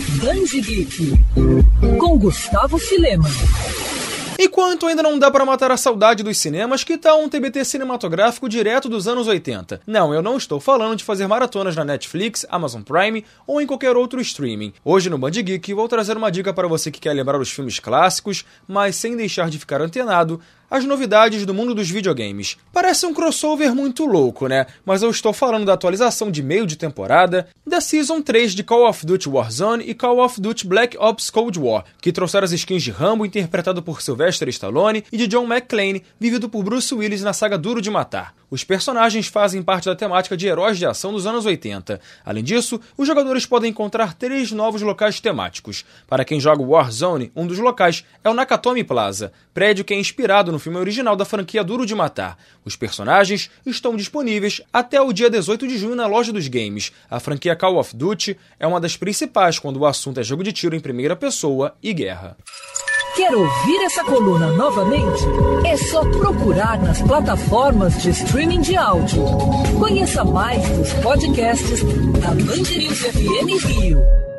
Band Geek com Gustavo Filema. Enquanto ainda não dá para matar a saudade dos cinemas, que tal um TBT cinematográfico direto dos anos 80? Não, eu não estou falando de fazer maratonas na Netflix, Amazon Prime ou em qualquer outro streaming. Hoje no Band Geek vou trazer uma dica para você que quer lembrar os filmes clássicos, mas sem deixar de ficar antenado as novidades do mundo dos videogames. Parece um crossover muito louco, né? Mas eu estou falando da atualização de meio de temporada da Season 3 de Call of Duty Warzone e Call of Duty Black Ops Cold War, que trouxeram as skins de Rambo interpretado por Sylvester Stallone e de John McClane, vivido por Bruce Willis na saga Duro de Matar. Os personagens fazem parte da temática de heróis de ação dos anos 80. Além disso, os jogadores podem encontrar três novos locais temáticos. Para quem joga Warzone, um dos locais é o Nakatomi Plaza, prédio que é inspirado no filme original da franquia Duro de Matar. Os personagens estão disponíveis até o dia 18 de junho na loja dos games. A franquia Call of Duty é uma das principais quando o assunto é jogo de tiro em primeira pessoa e guerra. Quer ouvir essa coluna novamente? É só procurar nas plataformas de streaming de áudio. Conheça mais dos podcasts da Band FM Rio.